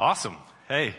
Awesome. Hey,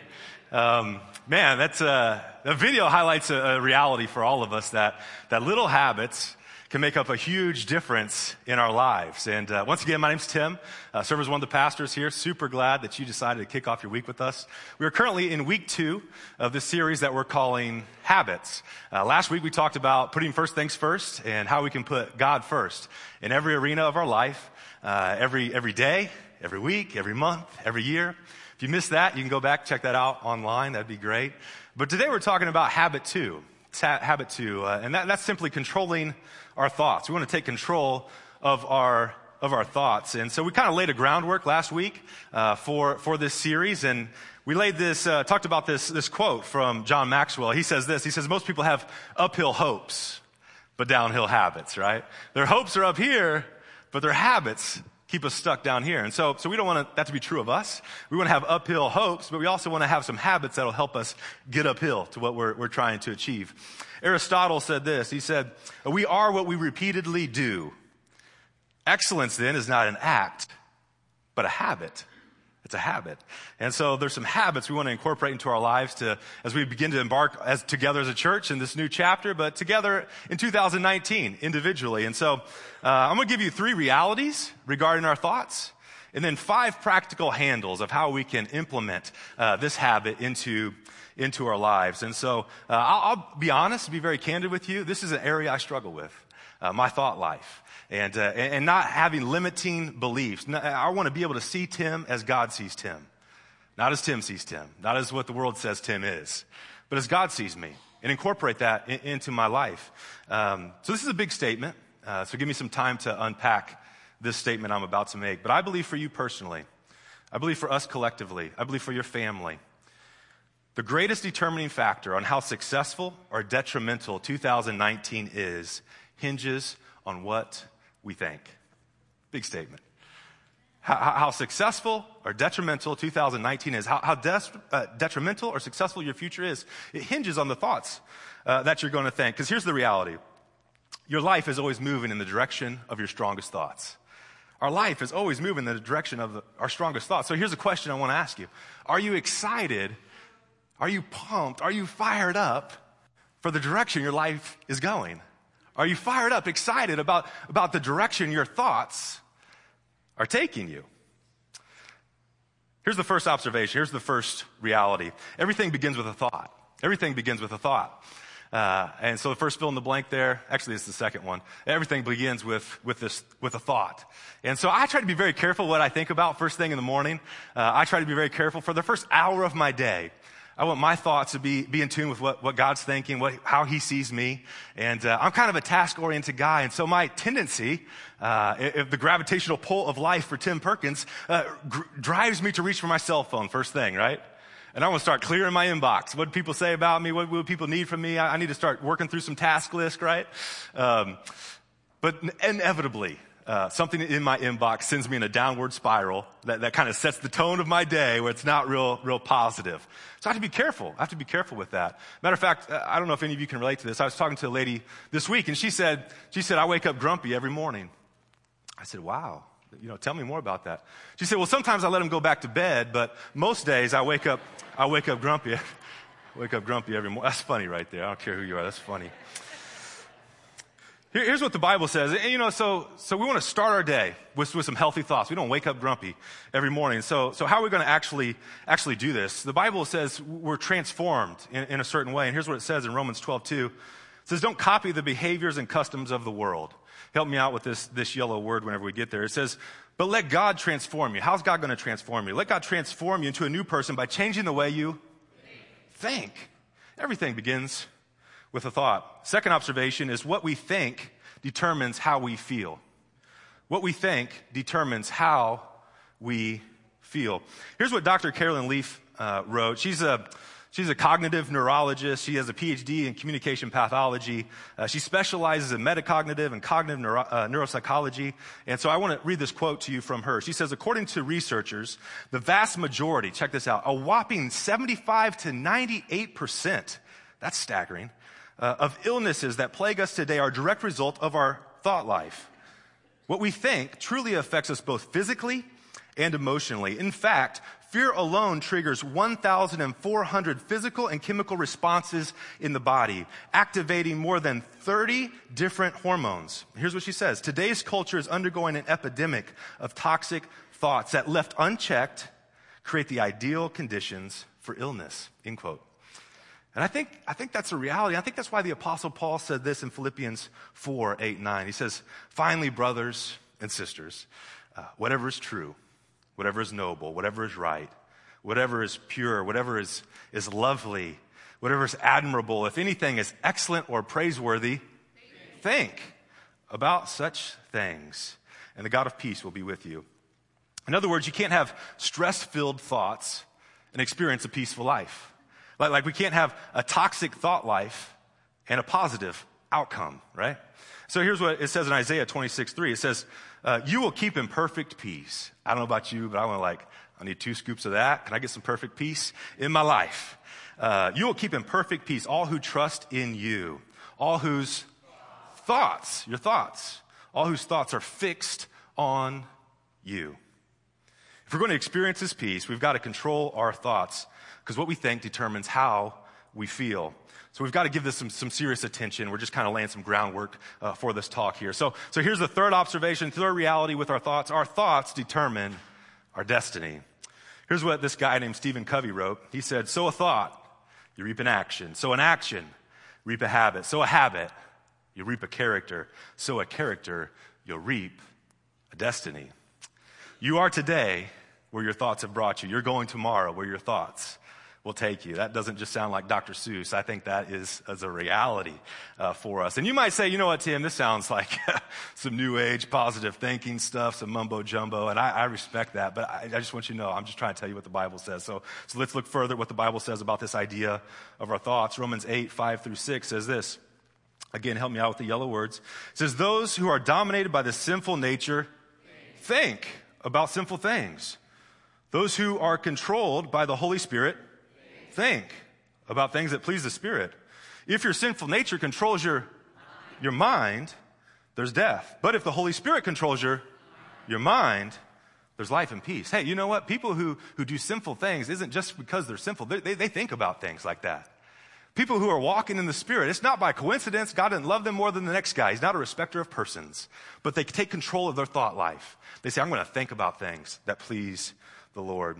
um, man, that's a, a video highlights a, a, reality for all of us that, that little habits can make up a huge difference in our lives. And uh, once again, my name's Tim. Uh, serve as one of the pastors here. Super glad that you decided to kick off your week with us. We are currently in week two of this series that we're calling Habits. Uh, last week we talked about putting first things first and how we can put God first in every arena of our life, uh, every every day, every week, every month, every year. If you missed that, you can go back, check that out online. That'd be great. But today we're talking about habit two. habit two. Uh, and that, that's simply controlling our thoughts. We want to take control of our of our thoughts. And so we kind of laid a groundwork last week uh, for for this series, and we laid this uh, talked about this this quote from John Maxwell. He says this. He says most people have uphill hopes, but downhill habits. Right? Their hopes are up here, but their habits keep us stuck down here. And so, so we don't want that to be true of us. We want to have uphill hopes, but we also want to have some habits that'll help us get uphill to what we're, we're trying to achieve. Aristotle said this. He said, we are what we repeatedly do. Excellence then is not an act, but a habit. It's a habit. And so there's some habits we want to incorporate into our lives to, as we begin to embark as together as a church in this new chapter, but together in 2019 individually. And so, uh, I'm going to give you three realities regarding our thoughts and then five practical handles of how we can implement uh, this habit into into our lives. And so uh, I'll, I'll, be honest, be very candid with you. This is an area I struggle with, uh, my thought life and, uh, and not having limiting beliefs. I want to be able to see Tim as God sees Tim, not as Tim sees Tim, not as what the world says Tim is, but as God sees me, and incorporate that in, into my life. Um, so this is a big statement. Uh, so give me some time to unpack this statement I'm about to make. But I believe for you personally, I believe for us collectively, I believe for your family. The greatest determining factor on how successful or detrimental 2019 is hinges on what we think. Big statement. How, how successful or detrimental 2019 is, how, how des- uh, detrimental or successful your future is, it hinges on the thoughts uh, that you're going to think. Because here's the reality your life is always moving in the direction of your strongest thoughts. Our life is always moving in the direction of the, our strongest thoughts. So here's a question I want to ask you Are you excited? Are you pumped? Are you fired up for the direction your life is going? Are you fired up, excited about, about the direction your thoughts are taking you? Here's the first observation. Here's the first reality. Everything begins with a thought. Everything begins with a thought. Uh, and so the first fill in the blank there, actually it's the second one. Everything begins with, with this, with a thought. And so I try to be very careful what I think about first thing in the morning. Uh, I try to be very careful for the first hour of my day. I want my thoughts to be, be in tune with what, what God's thinking, what, how He sees me. And uh, I'm kind of a task oriented guy. And so my tendency, uh, if the gravitational pull of life for Tim Perkins, uh, gr- drives me to reach for my cell phone first thing, right? And I want to start clearing my inbox. What do people say about me? What, what people need from me? I, I, need to start working through some task list, right? Um, but inevitably, uh, something in my inbox sends me in a downward spiral that, that kind of sets the tone of my day where it's not real, real positive. So I have to be careful. I have to be careful with that. Matter of fact, uh, I don't know if any of you can relate to this. I was talking to a lady this week and she said, she said, I wake up grumpy every morning. I said, wow. You know, tell me more about that. She said, well, sometimes I let him go back to bed, but most days I wake up, I wake up grumpy. wake up grumpy every morning. That's funny right there. I don't care who you are. That's funny. Here's what the Bible says. And, you know, so, so we want to start our day with, with some healthy thoughts. We don't wake up grumpy every morning. So, so how are we going to actually, actually do this? The Bible says we're transformed in, in a certain way. And here's what it says in Romans 12, 2. It says, don't copy the behaviors and customs of the world. Help me out with this, this yellow word whenever we get there. It says, but let God transform you. How's God going to transform you? Let God transform you into a new person by changing the way you think. Everything begins with a thought. Second observation is what we think determines how we feel. What we think determines how we feel. Here's what Dr. Carolyn Leaf uh, wrote. She's a She's a cognitive neurologist. She has a PhD in communication pathology. Uh, she specializes in metacognitive and cognitive neuro, uh, neuropsychology. And so I want to read this quote to you from her. She says, according to researchers, the vast majority, check this out, a whopping 75 to 98 percent, that's staggering, uh, of illnesses that plague us today are a direct result of our thought life. What we think truly affects us both physically and emotionally. In fact, Fear alone triggers 1,400 physical and chemical responses in the body, activating more than 30 different hormones. Here's what she says. Today's culture is undergoing an epidemic of toxic thoughts that left unchecked create the ideal conditions for illness, end quote. And I think, I think that's a reality. I think that's why the apostle Paul said this in Philippians 4, 8, 9. He says, finally, brothers and sisters, uh, whatever is true, whatever is noble, whatever is right, whatever is pure, whatever is, is lovely, whatever is admirable, if anything is excellent or praiseworthy, think about such things. And the God of peace will be with you. In other words, you can't have stress filled thoughts and experience a peaceful life. Like, like we can't have a toxic thought life and a positive outcome, right? So here's what it says in Isaiah 26, 3. It says, uh, you will keep in perfect peace. I don't know about you, but I want to like, I need two scoops of that. Can I get some perfect peace in my life? Uh, you will keep in perfect peace all who trust in you, all whose thoughts, your thoughts, all whose thoughts are fixed on you. If we're going to experience this peace, we've got to control our thoughts because what we think determines how we feel. So we've got to give this some, some serious attention. We're just kind of laying some groundwork uh, for this talk here. So, so here's the third observation, third reality with our thoughts. Our thoughts determine our destiny. Here's what this guy named Stephen Covey wrote. He said, sow a thought, you reap an action. Sow an action, reap a habit. Sow a habit, you reap a character. Sow a character, you'll reap a destiny. You are today where your thoughts have brought you. You're going tomorrow where your thoughts will take you. That doesn't just sound like Dr. Seuss. I think that is, is a reality uh, for us. And you might say, you know what, Tim, this sounds like some new age positive thinking stuff, some mumbo jumbo, and I, I respect that. But I, I, just want you to know, I'm just trying to tell you what the Bible says. So, so let's look further at what the Bible says about this idea of our thoughts. Romans 8, 5 through 6 says this. Again, help me out with the yellow words. It says, Those who are dominated by the sinful nature think about sinful things. Those who are controlled by the Holy Spirit think about things that please the Spirit. If your sinful nature controls your, your mind, there's death. But if the Holy Spirit controls your, your mind, there's life and peace. Hey, you know what? People who, who do sinful things isn't just because they're sinful. They, they, they think about things like that. People who are walking in the Spirit, it's not by coincidence. God didn't love them more than the next guy. He's not a respecter of persons. But they take control of their thought life. They say, I'm going to think about things that please the Lord.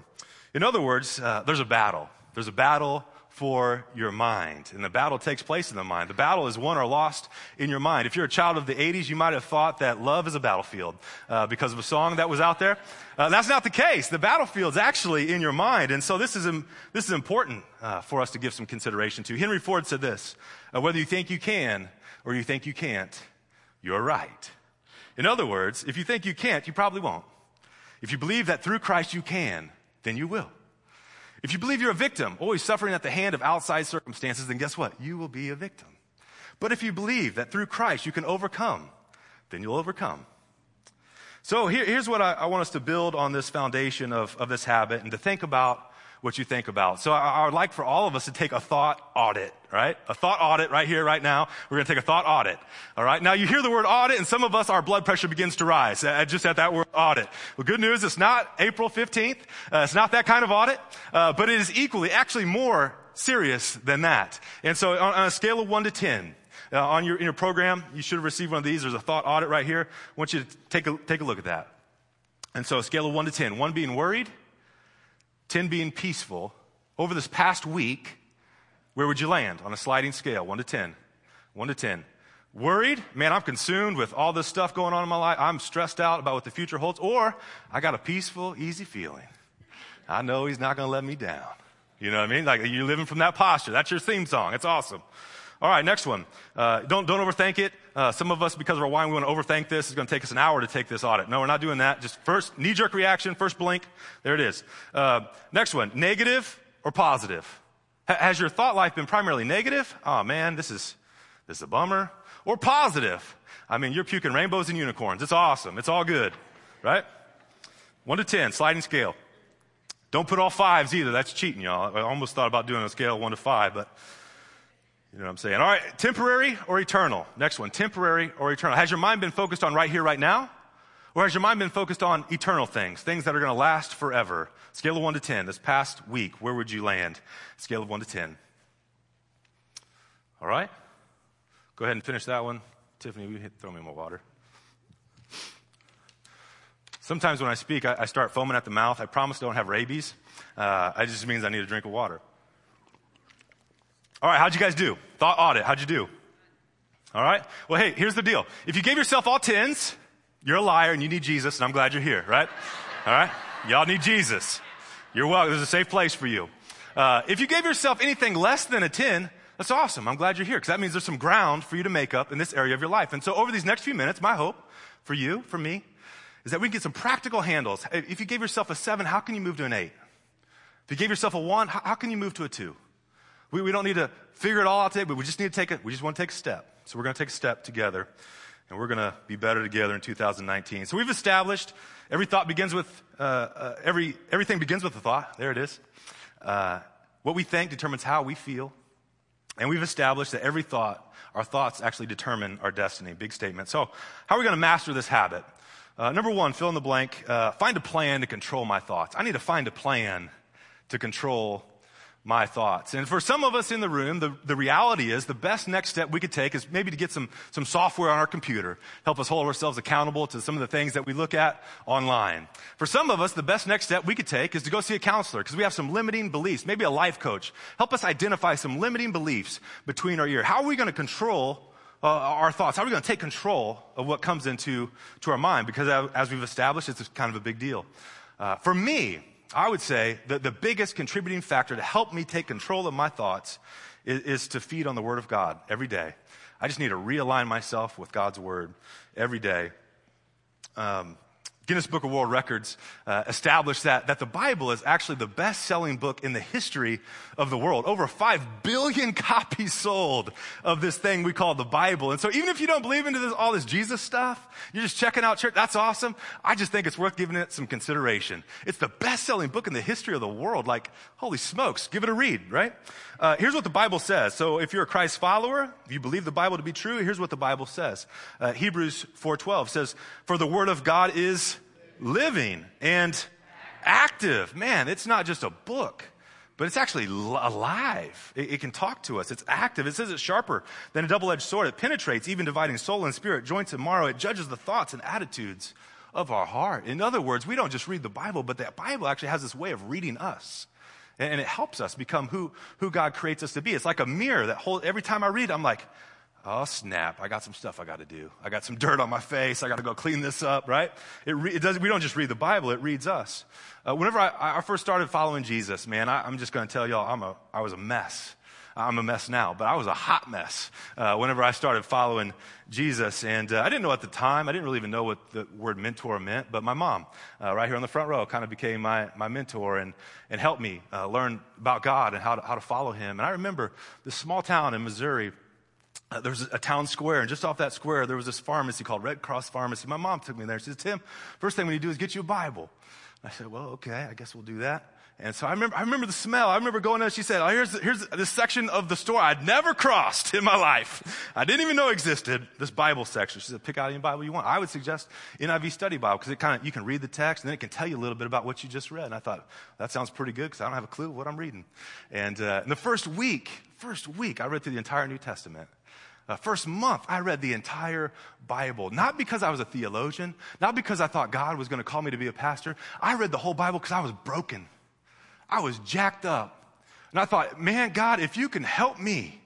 In other words, uh, there's a battle. There's a battle for your mind. And the battle takes place in the mind. The battle is won or lost in your mind. If you're a child of the 80s, you might have thought that love is a battlefield uh, because of a song that was out there. Uh, that's not the case. The battlefield's actually in your mind. And so this is, this is important uh, for us to give some consideration to. Henry Ford said this uh, whether you think you can or you think you can't, you're right. In other words, if you think you can't, you probably won't. If you believe that through Christ you can, then you will. If you believe you're a victim, always suffering at the hand of outside circumstances, then guess what? You will be a victim. But if you believe that through Christ you can overcome, then you'll overcome. So here, here's what I, I, want us to build on this foundation of, of this habit and to think about what you think about. So I, I, would like for all of us to take a thought audit, right? A thought audit right here, right now. We're going to take a thought audit. All right. Now you hear the word audit and some of us, our blood pressure begins to rise uh, just at that word audit. Well, good news. It's not April 15th. Uh, it's not that kind of audit, uh, but it is equally, actually more serious than that. And so on, on a scale of one to 10, uh, on your, in your program, you should have received one of these. There's a thought audit right here. I want you to take a, take a look at that. And so a scale of one to 10, one being worried, 10 being peaceful, over this past week, where would you land on a sliding scale, 1 to 10? 1 to 10. Worried? Man, I'm consumed with all this stuff going on in my life. I'm stressed out about what the future holds. Or I got a peaceful, easy feeling. I know he's not going to let me down. You know what I mean? Like you're living from that posture. That's your theme song. It's awesome. All right, next one. Uh, don't, don't overthink it. Uh, some of us, because of our wine, we want to overthink this. It's going to take us an hour to take this audit. No, we're not doing that. Just first knee jerk reaction, first blink. There it is. Uh, next one. Negative or positive? H- has your thought life been primarily negative? Oh man, this is, this is a bummer. Or positive? I mean, you're puking rainbows and unicorns. It's awesome. It's all good, right? One to 10, sliding scale. Don't put all fives either. That's cheating, y'all. I almost thought about doing a scale one to five, but you know what I'm saying? All right, temporary or eternal? Next one, temporary or eternal. Has your mind been focused on right here, right now? Or has your mind been focused on eternal things, things that are going to last forever? Scale of 1 to 10. This past week, where would you land? Scale of 1 to 10. All right? Go ahead and finish that one. Tiffany, you throw me more water? Sometimes when I speak, I, I, start foaming at the mouth. I promise I don't have rabies. Uh, it just means I need a drink of water. All right, how'd you guys do? Thought audit, how'd you do? All right? Well, hey, here's the deal. If you gave yourself all tens, you're a liar and you need Jesus, and I'm glad you're here, right? All right? Y'all need Jesus. You're welcome. There's a safe place for you. Uh, if you gave yourself anything less than a 10, that's awesome. I'm glad you're here because that means there's some ground for you to make up in this area of your life. And so over these next few minutes, my hope for you, for me, is that we can get some practical handles. If you gave yourself a seven, how can you move to an eight? If you gave yourself a one, how, how can you move to a two? We, we don't need to figure it all out today, but we just need to take it. We just want to take a step. So we're going to take a step together and we're going to be better together in 2019. So we've established every thought begins with, uh, uh, every, everything begins with a thought. There it is. Uh, what we think determines how we feel. And we've established that every thought, our thoughts actually determine our destiny. Big statement. So how are we going to master this habit? Uh, number one, fill in the blank. Uh, find a plan to control my thoughts. I need to find a plan to control my thoughts. And for some of us in the room, the, the reality is the best next step we could take is maybe to get some, some software on our computer, help us hold ourselves accountable to some of the things that we look at online. For some of us, the best next step we could take is to go see a counselor because we have some limiting beliefs, maybe a life coach. Help us identify some limiting beliefs between our ears. How are we going to control uh, our thoughts? How are we going to take control of what comes into to our mind? Because as we've established, it's kind of a big deal. Uh, for me, I would say that the biggest contributing factor to help me take control of my thoughts is, is, to feed on the Word of God every day. I just need to realign myself with God's Word every day. Um, Guinness Book of World Records uh, established that, that the Bible is actually the best selling book in the history of the world. Over 5 billion copies sold of this thing we call the Bible. And so even if you don't believe into this, all this Jesus stuff, you're just checking out church, that's awesome. I just think it's worth giving it some consideration. It's the best selling book in the history of the world. Like, holy smokes, give it a read, right? Uh, here's what the Bible says. So if you're a Christ follower, if you believe the Bible to be true, here's what the Bible says. Uh, Hebrews 4.12 says, for the word of God is living and active. Man, it's not just a book, but it's actually alive. It, can talk to us. It's active. It says it's sharper than a double-edged sword. It penetrates, even dividing soul and spirit, joints and marrow. It judges the thoughts and attitudes of our heart. In other words, we don't just read the Bible, but that Bible actually has this way of reading us. And it helps us become who, who God creates us to be. It's like a mirror that holds, every time I read, I'm like, Oh, snap. I got some stuff I got to do. I got some dirt on my face. I got to go clean this up, right? It, re- it does, we don't just read the Bible, it reads us. Uh, whenever I, I, first started following Jesus, man, I, am just going to tell y'all, I'm a, I was a mess. I'm a mess now, but I was a hot mess uh, whenever I started following Jesus. And uh, I didn't know at the time, I didn't really even know what the word mentor meant, but my mom, uh, right here on the front row, kind of became my, my mentor and, and helped me uh, learn about God and how to, how to follow Him. And I remember this small town in Missouri uh, there was a town square, and just off that square, there was this pharmacy called Red Cross Pharmacy. My mom took me there. She said, Tim, first thing we need to do is get you a Bible. I said, well, okay, I guess we'll do that. And so I remember, I remember the smell. I remember going there. She said, oh, here's, here's this section of the store I'd never crossed in my life. I didn't even know existed, this Bible section. She said, pick out any Bible you want. I would suggest NIV Study Bible because it kind of, you can read the text and then it can tell you a little bit about what you just read. And I thought, that sounds pretty good because I don't have a clue what I'm reading. And uh, in the first week, first week, I read through the entire New Testament. Uh, first month, I read the entire Bible. Not because I was a theologian, not because I thought God was going to call me to be a pastor. I read the whole Bible because I was broken. I was jacked up. And I thought, man, God, if you can help me,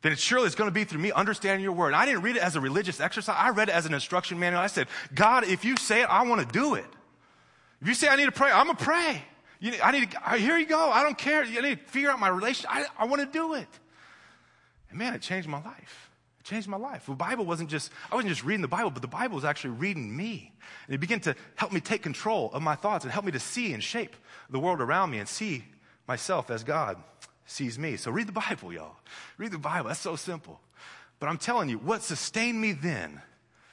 then it surely is going to be through me understanding your word. And I didn't read it as a religious exercise. I read it as an instruction manual. I said, God, if you say it, I want to do it. If you say I need to pray, I'm going to pray. You, I need to, here you go. I don't care. You need to figure out my relationship. I, I want to do it. And man, it changed my life changed my life. The Bible wasn't just, I wasn't just reading the Bible, but the Bible was actually reading me. And it began to help me take control of my thoughts and help me to see and shape the world around me and see myself as God sees me. So read the Bible, y'all. Read the Bible. That's so simple. But I'm telling you, what sustained me then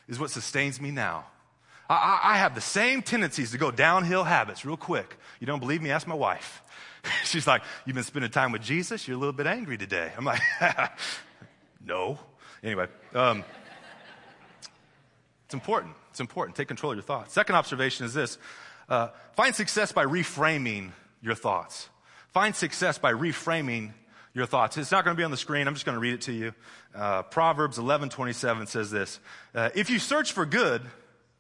is what sustains me now. I, I, have the same tendencies to go downhill habits real quick. You don't believe me? Ask my wife. She's like, You've been spending time with Jesus? You're a little bit angry today. I'm like, No. Anyway, um, it's important. It's important. Take control of your thoughts. Second observation is this uh, find success by reframing your thoughts. Find success by reframing your thoughts. It's not going to be on the screen. I'm just going to read it to you. Uh, Proverbs 11 27 says this uh, If you search for good,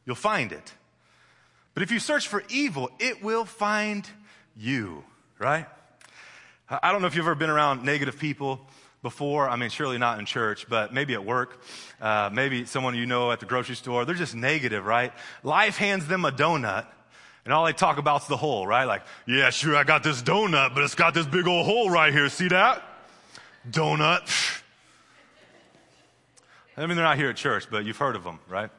you'll find it. But if you search for evil, it will find you, right? I don't know if you've ever been around negative people before. I mean, surely not in church, but maybe at work, uh, maybe someone you know at the grocery store. They're just negative, right? Life hands them a donut. And all they talk about is the hole, right? Like, yeah, sure, I got this donut, but it's got this big old hole right here. See that? Donut. I mean, they're not here at church, but you've heard of them, right?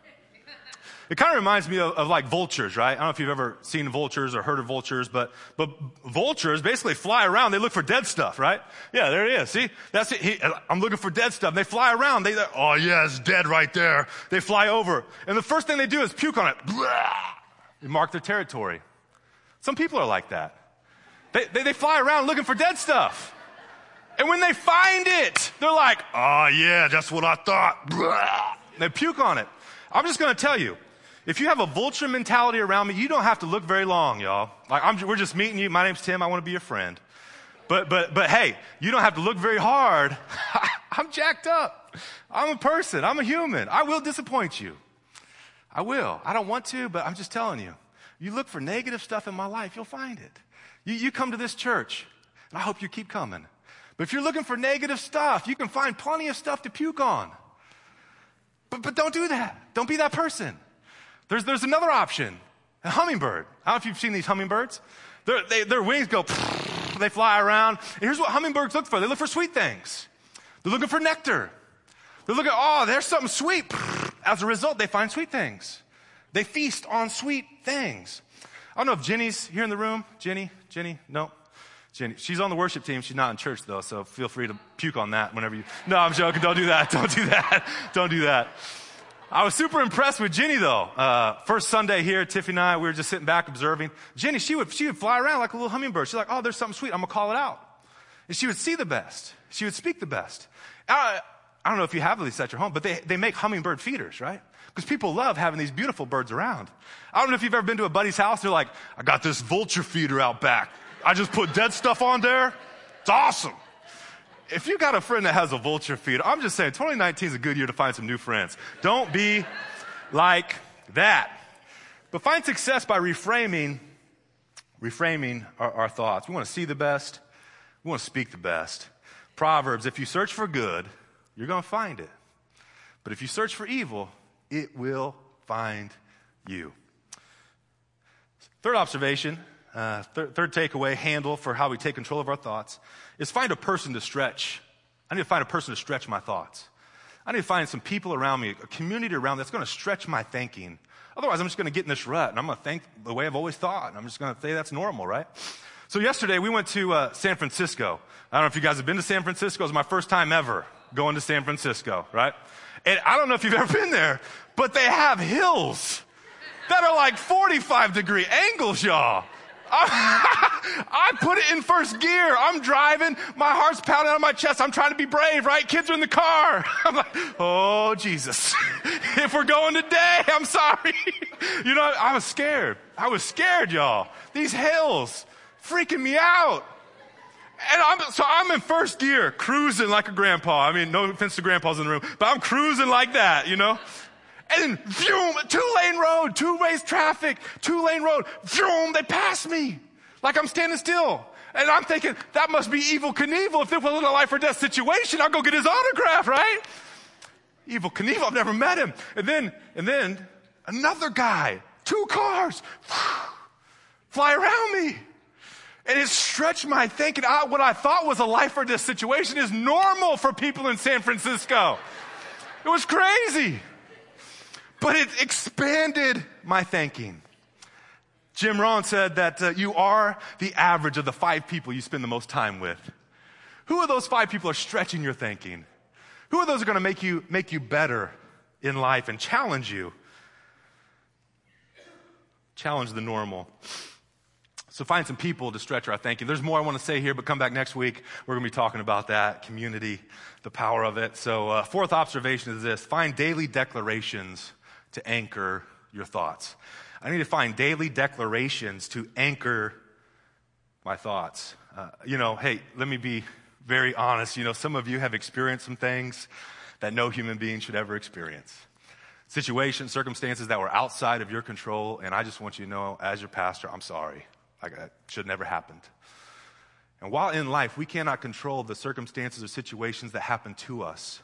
It kind of reminds me of, of, like vultures, right? I don't know if you've ever seen vultures or heard of vultures, but, but vultures basically fly around. They look for dead stuff, right? Yeah, there he is. See? That's it. He, I'm looking for dead stuff. They fly around. They, oh yeah, it's dead right there. They fly over. And the first thing they do is puke on it. They mark their territory. Some people are like that. They, they, they fly around looking for dead stuff. And when they find it, they're like, oh yeah, that's what I thought. They puke on it. I'm just going to tell you, if you have a vulture mentality around me, you don't have to look very long, y'all. Like, I'm, we're just meeting you. My name's Tim. I want to be your friend. But, but, but hey, you don't have to look very hard. I'm jacked up. I'm a person. I'm a human. I will disappoint you. I will. I don't want to, but I'm just telling you. You look for negative stuff in my life, you'll find it. You, you come to this church, and I hope you keep coming. But if you're looking for negative stuff, you can find plenty of stuff to puke on. But, but don't do that. Don't be that person. There's, there's another option a hummingbird. I don't know if you've seen these hummingbirds. They, their wings go, they fly around. And here's what hummingbirds look for they look for sweet things, they're looking for nectar. They're looking, oh, there's something sweet. As a result, they find sweet things. They feast on sweet things. I don't know if Jenny's here in the room. Jenny? Jenny? No. Jenny. She's on the worship team. She's not in church though, so feel free to puke on that whenever you. No, I'm joking. Don't do that. Don't do that. Don't do that. I was super impressed with Jenny though. Uh, first Sunday here, Tiffany and I, we were just sitting back observing. Jenny, she would, she would fly around like a little hummingbird. She's like, oh, there's something sweet. I'm to call it out. And she would see the best. She would speak the best. I, I don't know if you have these at your home, but they, they make hummingbird feeders, right? Because people love having these beautiful birds around. I don't know if you've ever been to a buddy's house. They're like, I got this vulture feeder out back. I just put dead stuff on there. It's awesome if you got a friend that has a vulture feed, I'm just saying 2019 is a good year to find some new friends. Don't be like that. But find success by reframing, reframing our, our thoughts. We want to see the best. We want to speak the best. Proverbs, if you search for good, you're going to find it. But if you search for evil, it will find you. Third observation uh, third, third takeaway handle for how we take control of our thoughts is find a person to stretch. I need to find a person to stretch my thoughts. I need to find some people around me, a community around that's going to stretch my thinking. Otherwise, I'm just going to get in this rut and I'm going to think the way I've always thought. And I'm just going to say that's normal, right? So yesterday we went to uh, San Francisco. I don't know if you guys have been to San Francisco. It was my first time ever going to San Francisco, right? And I don't know if you've ever been there, but they have hills that are like 45 degree angles, y'all. I put it in first gear. I'm driving. My heart's pounding of my chest. I'm trying to be brave, right? Kids are in the car. I'm like, oh, Jesus. if we're going today, I'm sorry. you know, I was scared. I was scared, y'all. These hills freaking me out. And I'm, so I'm in first gear, cruising like a grandpa. I mean, no offense to grandpas in the room, but I'm cruising like that, you know? And then, zoom, two lane road, two ways traffic, two lane road, zoom, they pass me. Like I'm standing still. And I'm thinking, that must be Evel Knievel. If this wasn't a life or death situation, I'll go get his autograph, right? Evel Knievel, I've never met him. And then, and then another guy, two cars, fly around me. And it stretched my thinking out. What I thought was a life or death situation is normal for people in San Francisco. It was crazy but it expanded my thinking. Jim Rohn said that uh, you are the average of the five people you spend the most time with. Who of those five people are stretching your thinking? Who of those are going to make you, make you better in life and challenge you? Challenge the normal. So find some people to stretch our thinking. There's more I want to say here, but come back next week. We're going to be talking about that community, the power of it. So, uh, fourth observation is this find daily declarations to anchor your thoughts. I need to find daily declarations to anchor my thoughts. Uh, you know, hey, let me be very honest. You know, some of you have experienced some things that no human being should ever experience. Situations, circumstances that were outside of your control, and I just want you to know, as your pastor, I'm sorry. Like, that should never happened. And while in life we cannot control the circumstances or situations that happen to us,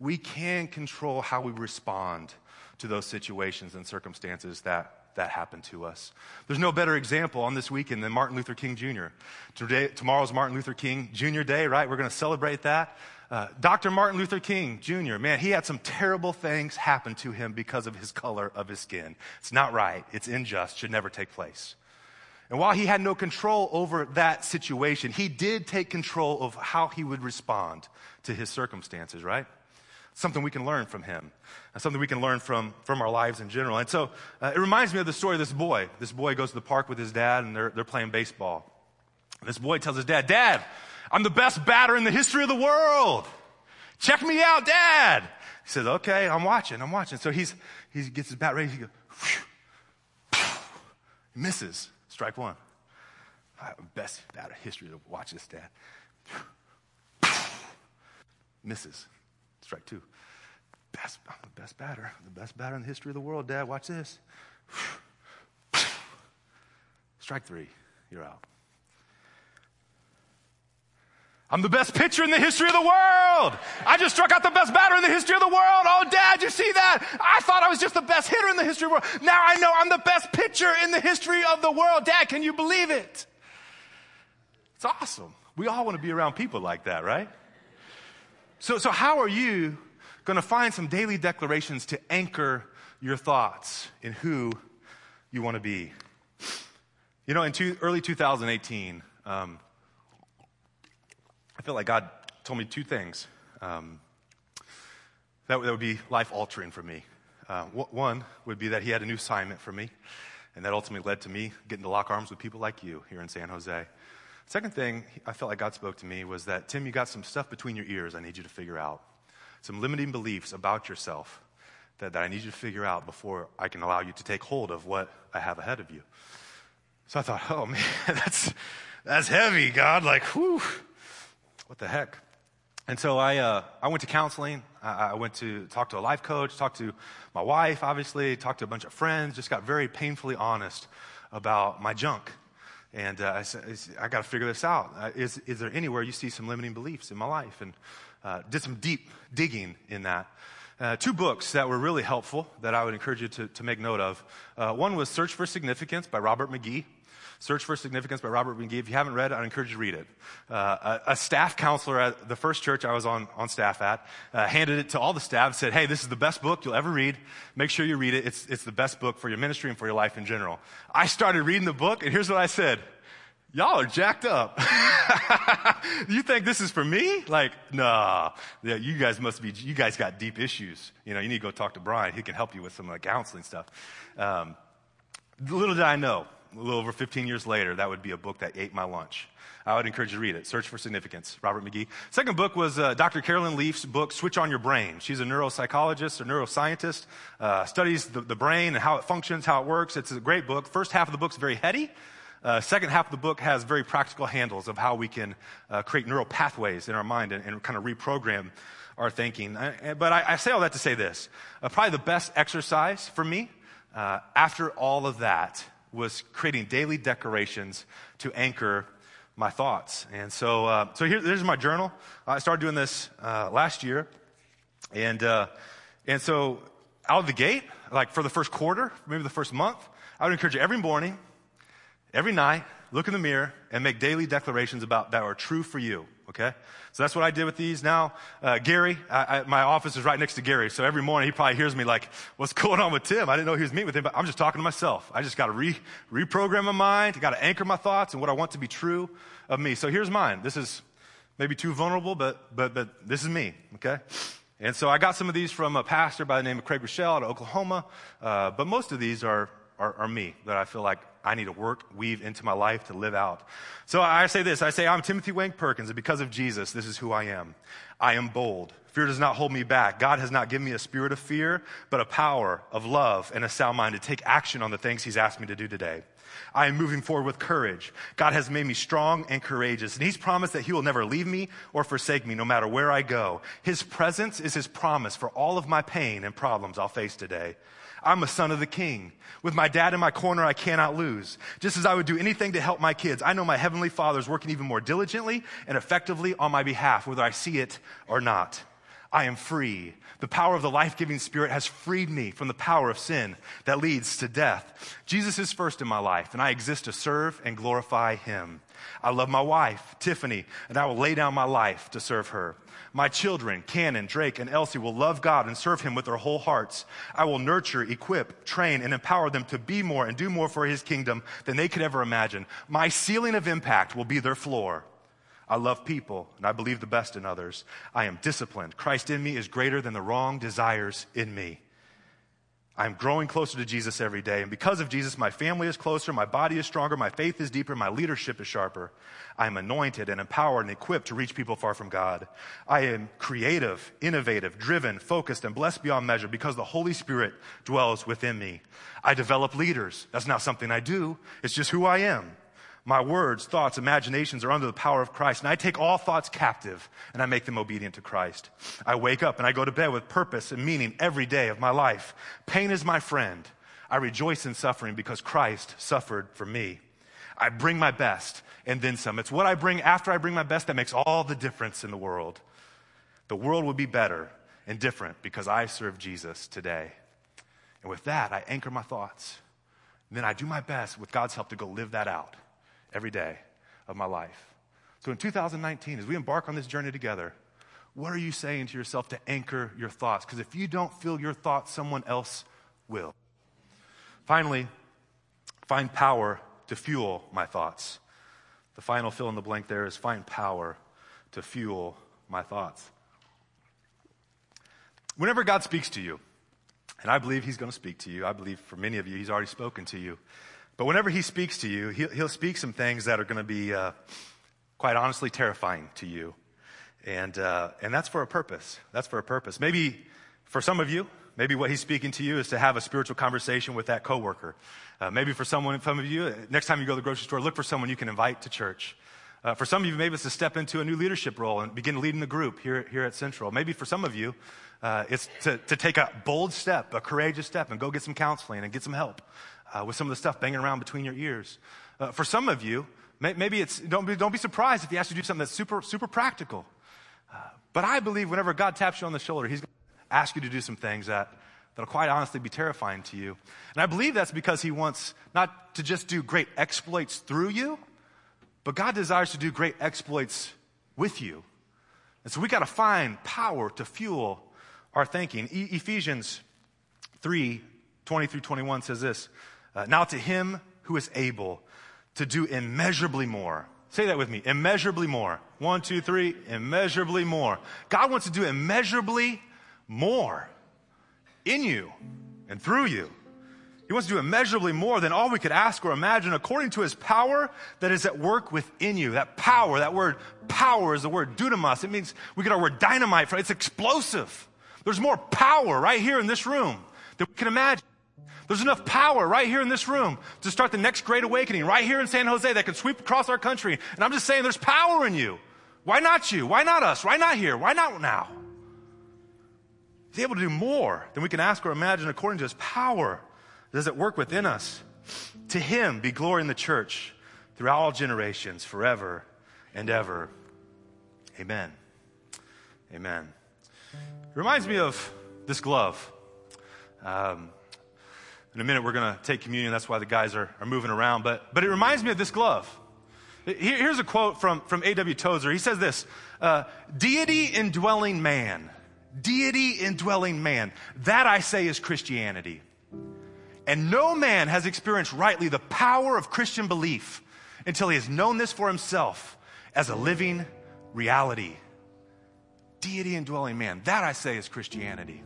we can control how we respond to those situations and circumstances that that happened to us. There's no better example on this weekend than Martin Luther King Jr. Today, tomorrow's Martin Luther King Jr. Day, right? We're going to celebrate that. Uh, Dr. Martin Luther King Jr., man, he had some terrible things happen to him because of his color of his skin. It's not right. It's unjust. Should never take place. And while he had no control over that situation, he did take control of how he would respond to his circumstances, right? Something we can learn from him, something we can learn from, from our lives in general. And so uh, it reminds me of the story of this boy. This boy goes to the park with his dad, and they're, they're playing baseball. This boy tells his dad, Dad, I'm the best batter in the history of the world. Check me out, Dad. He says, Okay, I'm watching, I'm watching. So he's, he gets his bat ready. He goes, he misses. Strike one. Best batter history to watch this, Dad. Misses. Strike two. Best, I'm the best batter, the best batter in the history of the world, Dad. Watch this. Strike three. You're out. I'm the best pitcher in the history of the world. I just struck out the best batter in the history of the world. Oh, Dad, you see that? I thought I was just the best hitter in the history of the world. Now I know I'm the best pitcher in the history of the world. Dad, can you believe it? It's awesome. We all want to be around people like that, right? So, so how are you going to find some daily declarations to anchor your thoughts in who you want to be? You know, in two, early 2018, um, I feel like God told me two things um, that, that, would be life altering for me. Uh, one would be that He had a new assignment for me, and that ultimately led to me getting to lock arms with people like you here in San Jose. Second thing I felt like God spoke to me was that, Tim, you got some stuff between your ears I need you to figure out. Some limiting beliefs about yourself that, that I need you to figure out before I can allow you to take hold of what I have ahead of you. So I thought, oh man, that's, that's heavy, God. Like, whew, what the heck? And so I, uh, I went to counseling. I, I, went to talk to a life coach, talked to my wife, obviously, talked to a bunch of friends, just got very painfully honest about my junk and uh, I said, I got to figure this out. Uh, is, is there anywhere you see some limiting beliefs in my life? And uh, did some deep digging in that. Uh, two books that were really helpful that I would encourage you to, to make note of. Uh, one was Search for Significance by Robert McGee. Search for Significance by Robert McGee. If you haven't read it, I'd encourage you to read it. Uh, a, a, staff counselor at the first church I was on, on staff at uh, handed it to all the staff and said, Hey, this is the best book you'll ever read. Make sure you read it. It's, it's the best book for your ministry and for your life in general. I started reading the book, and here's what I said. Y'all are jacked up. you think this is for me? Like, nah. Yeah, you guys must be, you guys got deep issues. You know, you need to go talk to Brian. He can help you with some like, counseling stuff. Um, little did I know, a little over 15 years later, that would be a book that ate my lunch. I would encourage you to read it. Search for Significance, Robert McGee. Second book was uh, Dr. Carolyn Leaf's book, Switch on Your Brain. She's a neuropsychologist, a neuroscientist, uh, studies the, the, brain and how it functions, how it works. It's a great book. First half of the book's very heady. Uh, second half of the book has very practical handles of how we can uh, create neural pathways in our mind and, and kind of reprogram our thinking. I, but I, I, say all that to say this. Uh, probably the best exercise for me uh, after all of that was creating daily declarations to anchor my thoughts. And so, uh, so here, here's my journal. I started doing this uh, last year. And, uh, and so out of the gate, like for the first quarter, maybe the first month, I would encourage you every morning, every night, look in the mirror and make daily declarations about that are true for you. Okay? So that's what I did with these. Now, uh, Gary, I, I, my office is right next to Gary. So every morning he probably hears me like, what's going on with Tim? I didn't know he was meeting with him, but I'm just talking to myself. I just got to re, reprogram my mind. I got to anchor my thoughts and what I want to be true of me. So here's mine. This is maybe too vulnerable, but, but, but this is me. Okay? And so I got some of these from a pastor by the name of Craig Groeschel out of Oklahoma. Uh, but most of these are, are, are me that I feel like I need to work, weave into my life to live out. So I say this I say, I'm Timothy Wank Perkins, and because of Jesus, this is who I am. I am bold. Fear does not hold me back. God has not given me a spirit of fear, but a power of love and a sound mind to take action on the things He's asked me to do today. I am moving forward with courage. God has made me strong and courageous, and He's promised that He will never leave me or forsake me no matter where I go. His presence is His promise for all of my pain and problems I'll face today. I'm a son of the king. With my dad in my corner, I cannot lose. Just as I would do anything to help my kids, I know my heavenly father is working even more diligently and effectively on my behalf, whether I see it or not. I am free. The power of the life giving Spirit has freed me from the power of sin that leads to death. Jesus is first in my life, and I exist to serve and glorify Him. I love my wife, Tiffany, and I will lay down my life to serve her. My children, Cannon, Drake, and Elsie, will love God and serve Him with their whole hearts. I will nurture, equip, train, and empower them to be more and do more for His kingdom than they could ever imagine. My ceiling of impact will be their floor. I love people and I believe the best in others. I am disciplined. Christ in me is greater than the wrong desires in me. I'm growing closer to Jesus every day. And because of Jesus, my family is closer, my body is stronger, my faith is deeper, my leadership is sharper. I am anointed and empowered and equipped to reach people far from God. I am creative, innovative, driven, focused, and blessed beyond measure because the Holy Spirit dwells within me. I develop leaders. That's not something I do, it's just who I am. My words, thoughts, imaginations are under the power of Christ, and I take all thoughts captive and I make them obedient to Christ. I wake up and I go to bed with purpose and meaning every day of my life. Pain is my friend. I rejoice in suffering because Christ suffered for me. I bring my best and then some. It's what I bring after I bring my best that makes all the difference in the world. The world would be better and different because I serve Jesus today. And with that, I anchor my thoughts. And then I do my best with God's help to go live that out every day of my life. So in 2019, as we embark on this journey together, what are you saying to yourself to anchor your thoughts? Because if you don't feel your thoughts, someone else will. Finally, find power to fuel my thoughts. The final fill in the blank there is find power to fuel my thoughts. Whenever God speaks to you, and I believe He's going to speak to you, I believe for many of you, He's already spoken to you. But whenever he speaks to you, he'll, he'll speak some things that are going to be, uh, quite honestly, terrifying to you. And, uh, and that's for a purpose. That's for a purpose. Maybe for some of you, maybe what he's speaking to you is to have a spiritual conversation with that coworker. Uh, maybe for someone, some of you, next time you go to the grocery store, look for someone you can invite to church. Uh, for some of you, maybe it's to step into a new leadership role and begin leading the group here, here at Central. Maybe for some of you, uh, it's to, to take a bold step, a courageous step, and go get some counseling and get some help uh, with some of the stuff banging around between your ears. Uh, for some of you, may, maybe it's, don't be, don't be surprised if he asks you to do something that's super, super practical. Uh, but I believe whenever God taps you on the shoulder, he's going to ask you to do some things that, that'll quite honestly be terrifying to you. And I believe that's because he wants not to just do great exploits through you, but God desires to do great exploits with you. And so we got to find power to fuel our thinking. E- Ephesians 3 20 through 21 says this uh, Now to him who is able to do immeasurably more. Say that with me immeasurably more. One, two, three, immeasurably more. God wants to do immeasurably more in you and through you. He wants to do immeasurably more than all we could ask or imagine according to his power that is at work within you. That power, that word power is the word dunamis. It means we get our word dynamite from it's explosive. There's more power right here in this room than we can imagine. There's enough power right here in this room to start the next great awakening right here in San Jose that can sweep across our country. And I'm just saying there's power in you. Why not you? Why not us? Why not here? Why not now? He's able to do more than we can ask or imagine according to his power does it work within us. To him be glory in the church through all generations, forever and ever. Amen. Amen. It reminds me of this glove. Um, in a minute, we're going to take communion. That's why the guys are, are moving around. But, but it reminds me of this glove. Here, here's a quote from, from A.W. Tozer. He says this uh, Deity indwelling man, deity indwelling man, that I say is Christianity. And no man has experienced rightly the power of Christian belief until he has known this for himself as a living reality. Deity indwelling man, that I say is Christianity.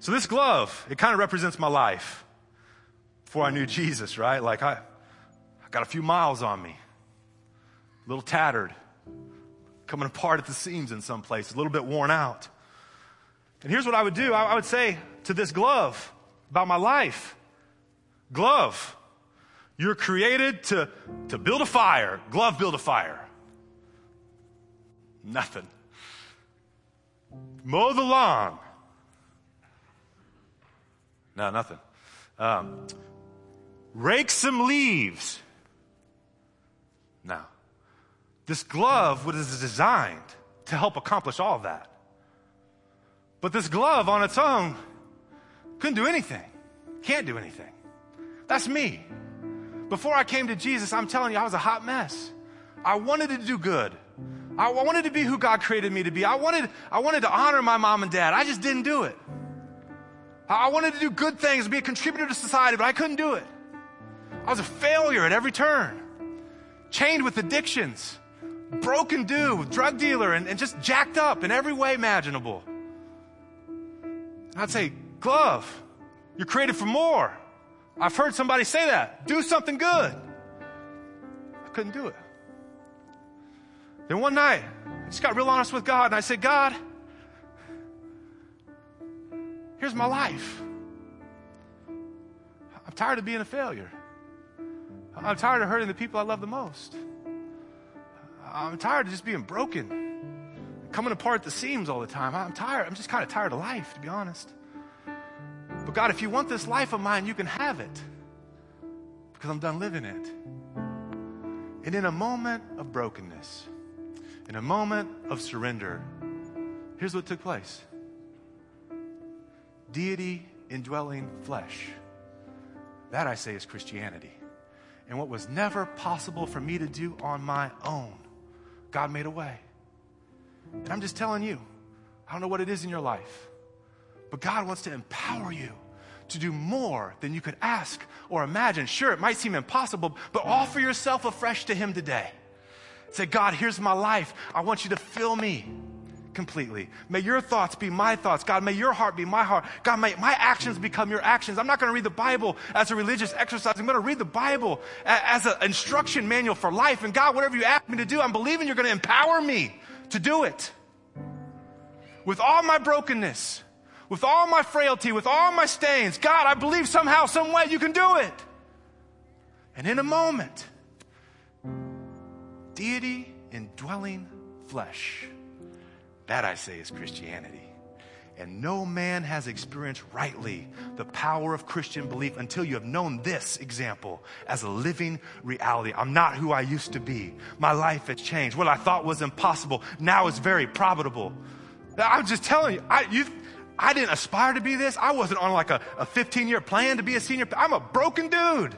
So this glove, it kind of represents my life. before I knew Jesus, right? Like I, I got a few miles on me, a little tattered, coming apart at the seams in some places, a little bit worn out. And here's what I would do I, I would say to this glove about my life Glove, you're created to, to build a fire. Glove, build a fire. Nothing. Mow the lawn. No, nothing. Um, rake some leaves. No. This glove was designed to help accomplish all of that. But this glove on its own couldn't do anything, can't do anything. That's me. Before I came to Jesus, I'm telling you, I was a hot mess. I wanted to do good. I wanted to be who God created me to be. I wanted, I wanted to honor my mom and dad. I just didn't do it. I wanted to do good things, be a contributor to society, but I couldn't do it. I was a failure at every turn, chained with addictions, broken dude, drug dealer, and, and just jacked up in every way imaginable. And I'd say, Glove, you're created for more. I've heard somebody say that. Do something good. I couldn't do it. Then one night, I just got real honest with God and I said, God, here's my life. I'm tired of being a failure. I'm tired of hurting the people I love the most. I'm tired of just being broken, coming apart at the seams all the time. I'm tired. I'm just kind of tired of life, to be honest. But God, if you want this life of mine, you can have it because I'm done living it. And in a moment of brokenness, in a moment of surrender, here's what took place deity indwelling flesh. That I say is Christianity. And what was never possible for me to do on my own, God made a way. And I'm just telling you, I don't know what it is in your life. But God wants to empower you to do more than you could ask or imagine. Sure, it might seem impossible, but offer yourself afresh to Him today. Say, God, here's my life. I want you to fill me completely. May your thoughts be my thoughts. God, may your heart be my heart. God, may my actions become your actions. I'm not going to read the Bible as a religious exercise. I'm going to read the Bible as an instruction manual for life. And God, whatever you ask me to do, I'm believing you're going to empower me to do it. With all my brokenness, with all my frailty, with all my stains, God, I believe somehow, some way you can do it. And in a moment, deity indwelling flesh. That I say is Christianity. And no man has experienced rightly the power of Christian belief until you have known this example as a living reality. I'm not who I used to be. My life has changed. What I thought was impossible now is very probable. I'm just telling you, I, you I didn't aspire to be this. I wasn't on like a, a 15 year plan to be a senior. I'm a broken dude.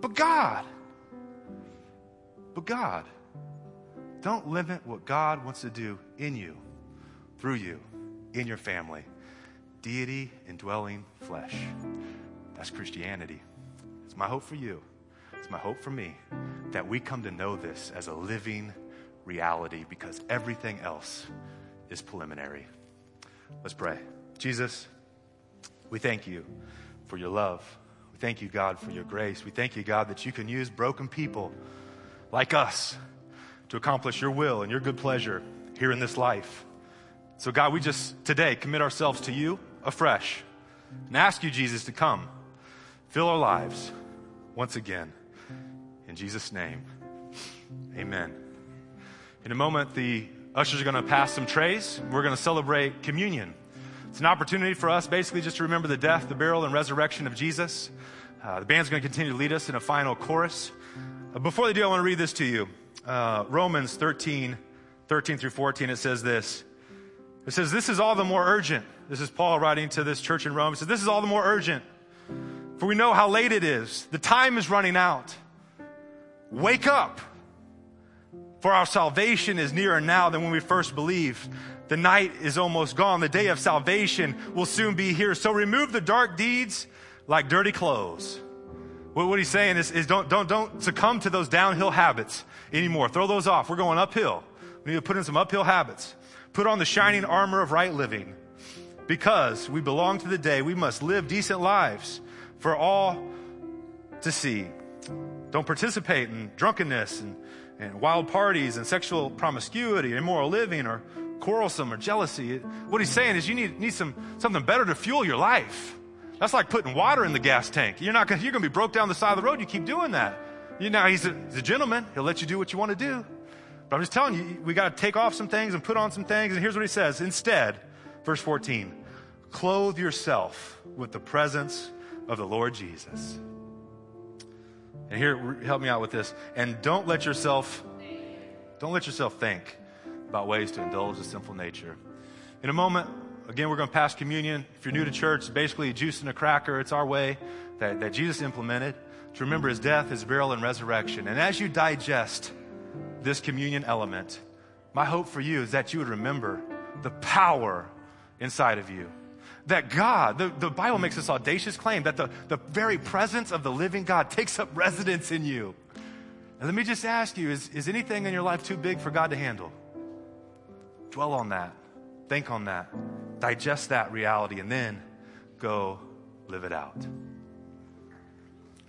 But God, but God, don't limit what God wants to do in you, through you, in your family. Deity indwelling flesh. That's Christianity. It's my hope for you. It's my hope for me that we come to know this as a living reality because everything else is preliminary. Let's pray. Jesus, we thank you for your love. We thank you, God, for your grace. We thank you, God, that you can use broken people like us to accomplish your will and your good pleasure here in this life. So, God, we just today commit ourselves to you afresh and ask you, Jesus, to come, fill our lives once again. In Jesus' name, amen. In a moment, the Ushers are going to pass some trays. We're going to celebrate communion. It's an opportunity for us basically just to remember the death, the burial, and resurrection of Jesus. Uh, the band's going to continue to lead us in a final chorus. Uh, before they do, I want to read this to you. Uh, Romans 13, 13 through 14, it says this. It says, This is all the more urgent. This is Paul writing to this church in Rome. It says, This is all the more urgent. For we know how late it is. The time is running out. Wake up. For our salvation is nearer now than when we first believed. The night is almost gone. The day of salvation will soon be here. So remove the dark deeds like dirty clothes. What, he's saying is, is don't, don't, don't succumb to those downhill habits anymore. Throw those off. We're going uphill. We need to put in some uphill habits. Put on the shining armor of right living. Because we belong to the day, we must live decent lives for all to see. Don't participate in drunkenness and, and wild parties and sexual promiscuity, immoral living, or quarrelsome or jealousy. What he's saying is you need, need some, something better to fuel your life. That's like putting water in the gas tank. You're not gonna, you're going to be broke down the side of the road. You keep doing that. You know, he's a, he's a gentleman. He'll let you do what you want to do. But I'm just telling you, we got to take off some things and put on some things. And here's what he says. Instead, verse 14, clothe yourself with the presence of the Lord Jesus. And here, help me out with this. And don't let yourself, don't let yourself think about ways to indulge the sinful nature. In a moment, again, we're going to pass communion. If you're new to church, basically juice and a cracker. It's our way that, that Jesus implemented to remember his death, his burial, and resurrection. And as you digest this communion element, my hope for you is that you would remember the power inside of you. That God, the, the Bible makes this audacious claim that the, the very presence of the living God takes up residence in you. And let me just ask you is, is anything in your life too big for God to handle? Dwell on that. Think on that. Digest that reality and then go live it out.